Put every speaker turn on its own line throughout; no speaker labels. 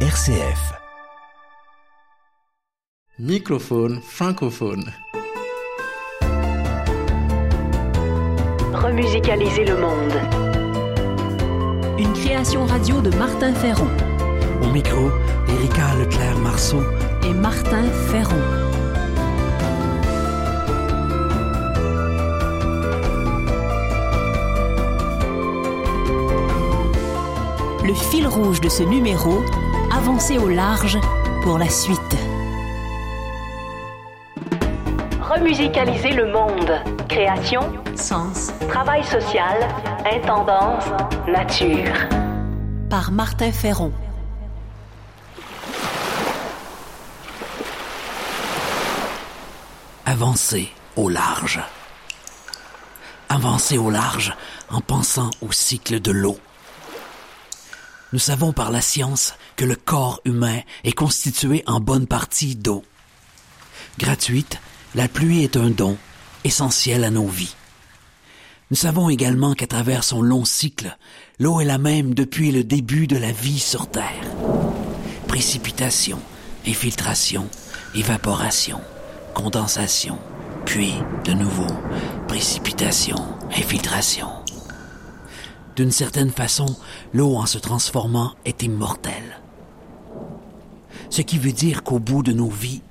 RCF.
Microphone francophone.
Remusicaliser le monde.
Une création radio de Martin Ferron
Au micro, Erika Leclerc-Marceau.
et Martin Ferron. Le fil rouge de ce numéro, avancer au large pour la suite.
Remusicaliser le monde. Création,
Sens
travail social, intendance, nature.
par Martin Ferron.
Avancer au large. Avancer au large en pensant au cycle de l'eau. Nous savons par la science que le corps humain est constitué en bonne partie d'eau. Gratuite, la pluie est un don essentiel à nos vies. Nous savons également qu'à travers son long cycle, l'eau est la même depuis le début de la vie sur Terre. Précipitation, infiltration, évaporation, condensation, puis de nouveau précipitation, infiltration. D'une certaine façon, l'eau en se transformant est immortelle. Ce qui veut dire qu'au bout de nos vies,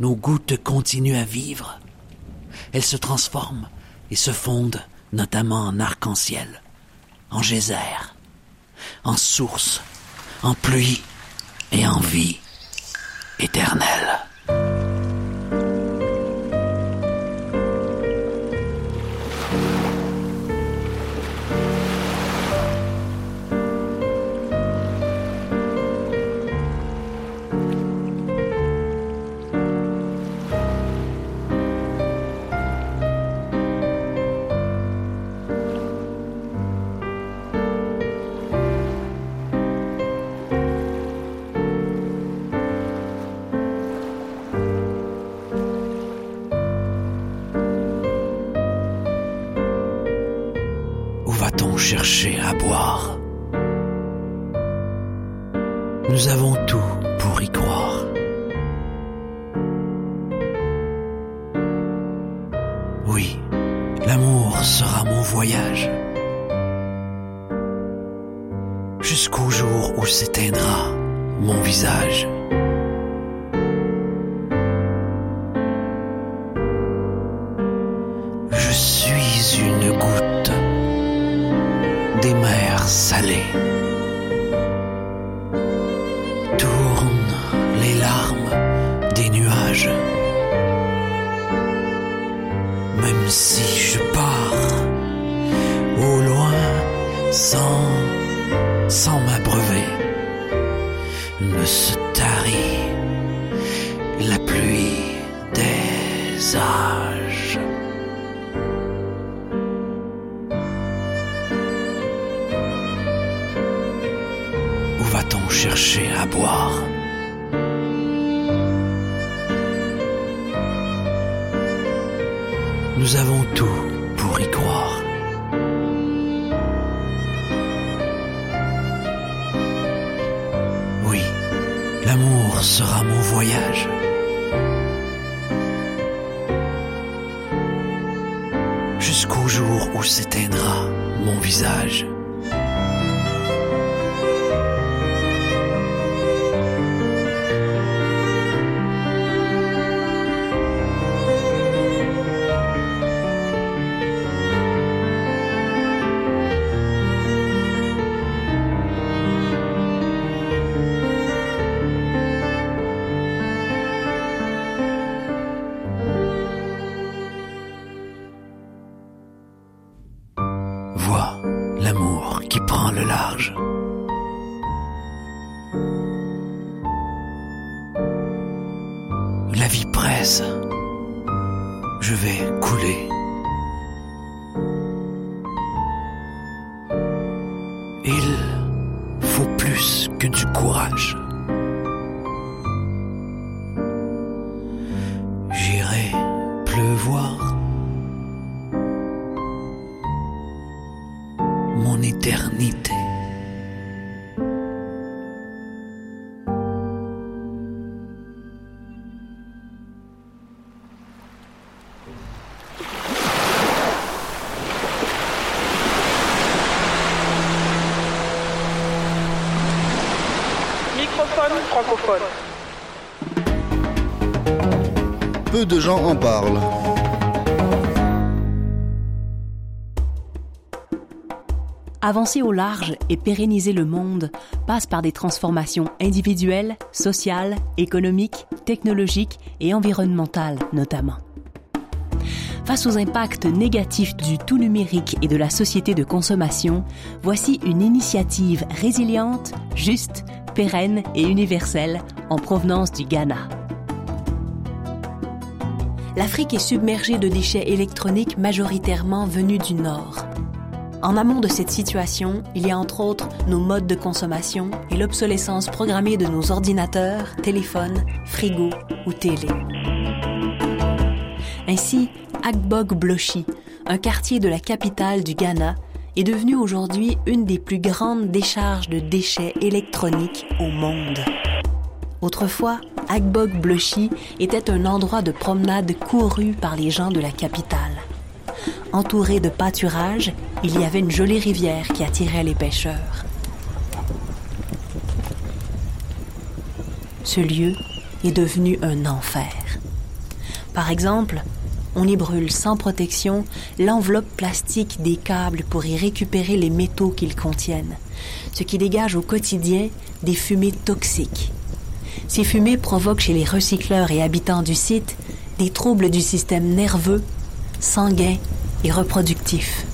nos gouttes continuent à vivre. Elles se transforment et se fondent notamment en arc-en-ciel, en geyser, en source, en pluie et en vie éternelle. Chercher à boire Nous avons tout pour y croire. Oui, l'amour sera mon voyage. Jusqu'au jour où s'éteindra mon visage. Mers salées. Tournent les larmes des nuages. Même si je pars au loin sans, sans m'abreuver, ne se Nous avons tout pour y croire. Oui, l'amour sera mon voyage. Jusqu'au jour où s'éteindra mon visage. Il faut plus que du courage.
Francophone.
Peu de gens en parlent.
Avancer au large et pérenniser le monde passe par des transformations individuelles, sociales, économiques, technologiques et environnementales notamment. Face aux impacts négatifs du tout numérique et de la société de consommation, voici une initiative résiliente, juste, pérenne et universelle en provenance du Ghana. L'Afrique est submergée de déchets électroniques majoritairement venus du Nord. En amont de cette situation, il y a entre autres nos modes de consommation et l'obsolescence programmée de nos ordinateurs, téléphones, frigos ou télé. Ainsi, Agbog Bloshi, un quartier de la capitale du Ghana, est devenu aujourd'hui une des plus grandes décharges de déchets électroniques au monde. Autrefois, Agbog Bloshi était un endroit de promenade couru par les gens de la capitale. Entouré de pâturages, il y avait une jolie rivière qui attirait les pêcheurs. Ce lieu est devenu un enfer. Par exemple, on y brûle sans protection l'enveloppe plastique des câbles pour y récupérer les métaux qu'ils contiennent, ce qui dégage au quotidien des fumées toxiques. Ces fumées provoquent chez les recycleurs et habitants du site des troubles du système nerveux, sanguin et reproductif.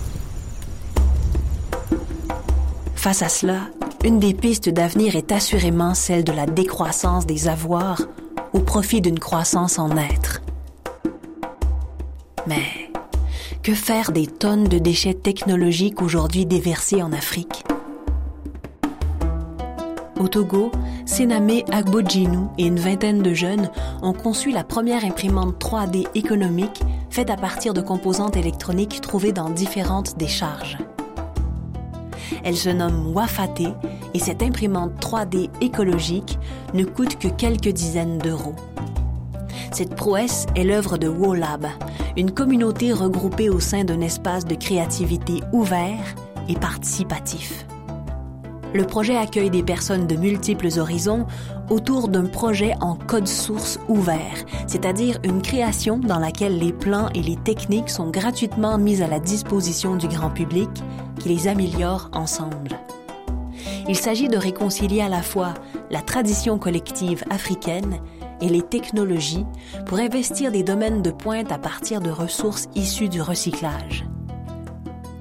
Face à cela, une des pistes d'avenir est assurément celle de la décroissance des avoirs au profit d'une croissance en être. Mais que faire des tonnes de déchets technologiques aujourd'hui déversés en Afrique? Au Togo, Sename Agbojinu et une vingtaine de jeunes ont conçu la première imprimante 3D économique faite à partir de composantes électroniques trouvées dans différentes décharges. Elle se nomme Wafate et cette imprimante 3D écologique ne coûte que quelques dizaines d'euros. Cette prouesse est l'œuvre de WoLab, une communauté regroupée au sein d'un espace de créativité ouvert et participatif. Le projet accueille des personnes de multiples horizons autour d'un projet en code source ouvert, c'est-à-dire une création dans laquelle les plans et les techniques sont gratuitement mis à la disposition du grand public qui les améliore ensemble. Il s'agit de réconcilier à la fois la tradition collective africaine et les technologies pour investir des domaines de pointe à partir de ressources issues du recyclage.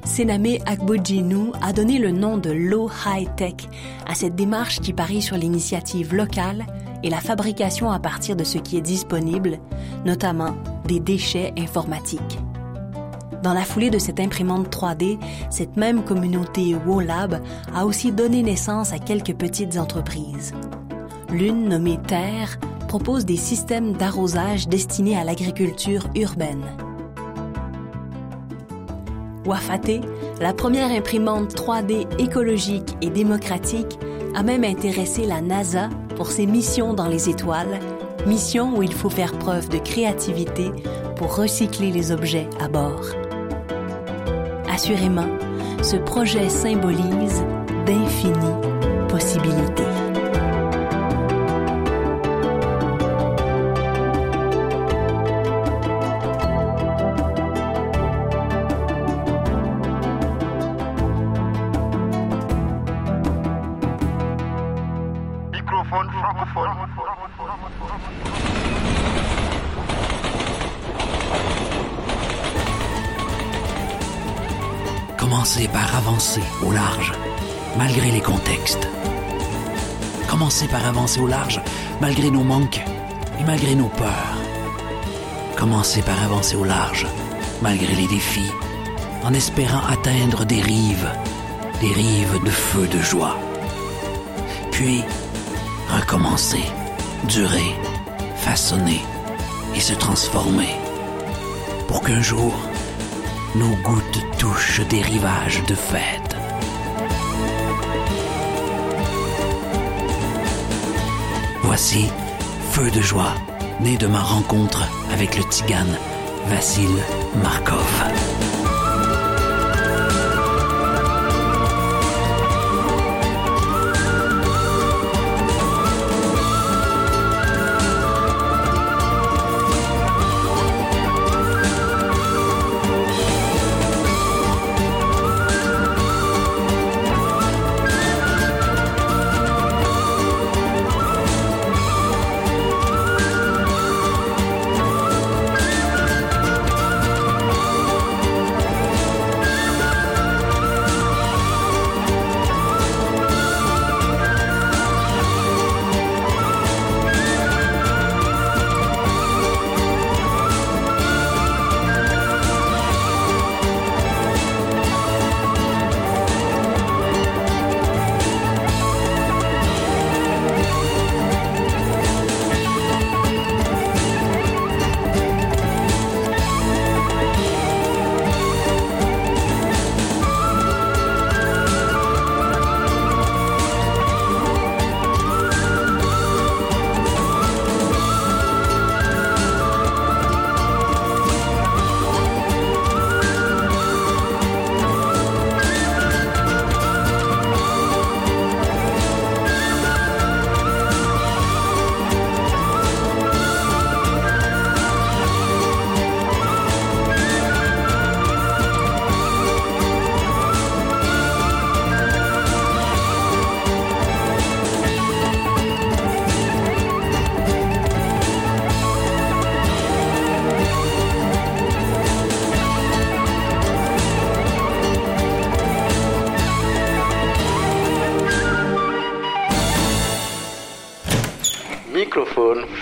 Sename Akbojinu a donné le nom de Low High Tech à cette démarche qui parie sur l'initiative locale et la fabrication à partir de ce qui est disponible, notamment des déchets informatiques. Dans la foulée de cette imprimante 3D, cette même communauté WoLab a aussi donné naissance à quelques petites entreprises. L'une nommée Terre propose des systèmes d'arrosage destinés à l'agriculture urbaine. Wafate, la première imprimante 3D écologique et démocratique, a même intéressé la NASA pour ses missions dans les étoiles, mission où il faut faire preuve de créativité pour recycler les objets à bord. Assurément, ce projet symbolise d'infinies
avancer au large, malgré les contextes. Commencez par avancer au large, malgré nos manques et malgré nos peurs. Commencez par avancer au large, malgré les défis, en espérant atteindre des rives, des rives de feu de joie. Puis, recommencer, durer, façonner et se transformer pour qu'un jour, nos gouttes touchent des rivages de fête. Voici Feu de joie, né de ma rencontre avec le tigane Vassil Markov.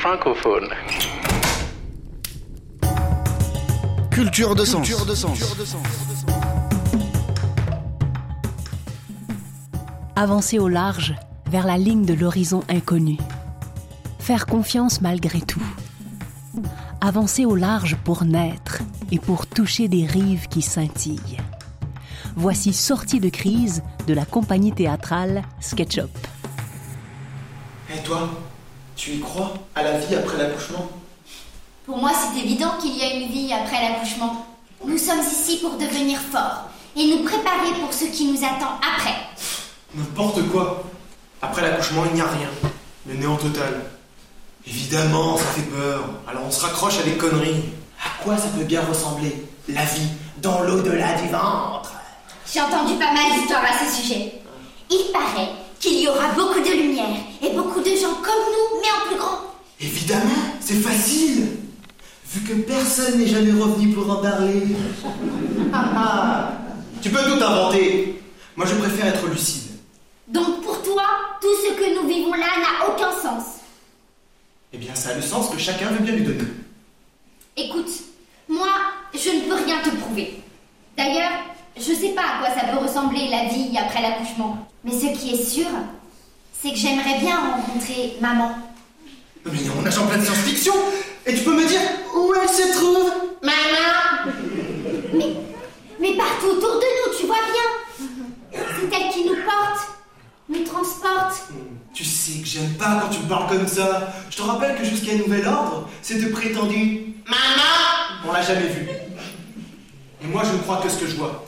Francophone.
Culture de sens. Culture de sens.
Avancer au large vers la ligne de l'horizon inconnu. Faire confiance malgré tout. Avancer au large pour naître et pour toucher des rives qui scintillent. Voici Sortie de crise de la compagnie théâtrale SketchUp.
Et toi, tu y crois à la vie après l'accouchement?
Pour moi, c'est évident qu'il y a une vie après l'accouchement. Nous sommes ici pour devenir forts et nous préparer pour ce qui nous attend après.
N'importe quoi. Après l'accouchement, il n'y a rien. Le néant total. Évidemment, ça fait peur. Alors on se raccroche à des conneries. À quoi ça peut bien ressembler La vie dans l'au-delà du ventre?
J'ai entendu pas mal d'histoires à ce sujet. Il paraît qu'il y aura beaucoup de lumière et beaucoup de gens comme nous, mais en plus grand.
Évidemment, c'est facile. Vu que personne n'est jamais revenu pour en parler. tu peux tout inventer. Moi, je préfère être lucide.
Donc pour toi, tout ce que nous vivons là n'a aucun sens.
Eh bien, ça a le sens que chacun veut bien lui donner.
Écoute, moi, je ne peux rien te prouver. D'ailleurs, je sais pas à quoi ça peut ressembler la vie après l'accouchement. Mais ce qui est sûr, c'est que j'aimerais bien rencontrer maman.
Mais on nage en pleine science-fiction Et tu peux me dire où elle se trouve?
Maman Mais, mais partout autour de nous, tu vois bien. C'est elle qui nous porte, nous transporte.
Tu sais que j'aime pas quand tu me parles comme ça. Je te rappelle que jusqu'à nouvel ordre, cette prétendue Maman On l'a jamais vue. Et moi, je ne crois que ce que je vois.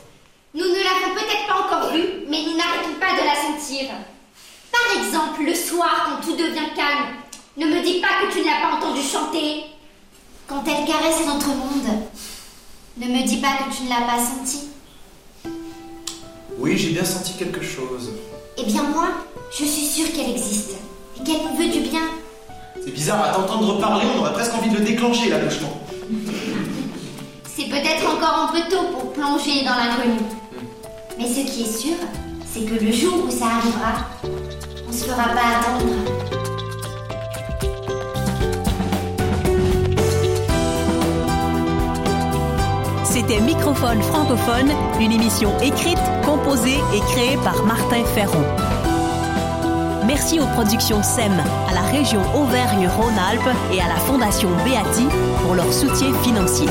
Nous ne l'avons peut-être pas encore vue, mais nous n'arrêtons pas de la sentir. Par exemple, le soir, quand tout devient calme, ne me dis pas que tu ne l'as pas entendue chanter. Quand elle caresse notre monde, ne me dis pas que tu ne l'as pas senti.
Oui, j'ai bien senti quelque chose.
Eh bien moi, je suis sûre qu'elle existe et qu'elle nous veut du bien.
C'est bizarre, à t'entendre parler, on aurait presque envie de le déclencher, l'accouchement.
C'est peut-être encore un peu tôt pour plonger dans l'inconnu. Mais ce qui est sûr, c'est que le jour où ça arrivera, on se fera pas attendre.
C'était Microphone francophone, une émission écrite, composée et créée par Martin Ferron. Merci aux productions SEM, à la région Auvergne-Rhône-Alpes et à la Fondation Beati pour leur soutien financier.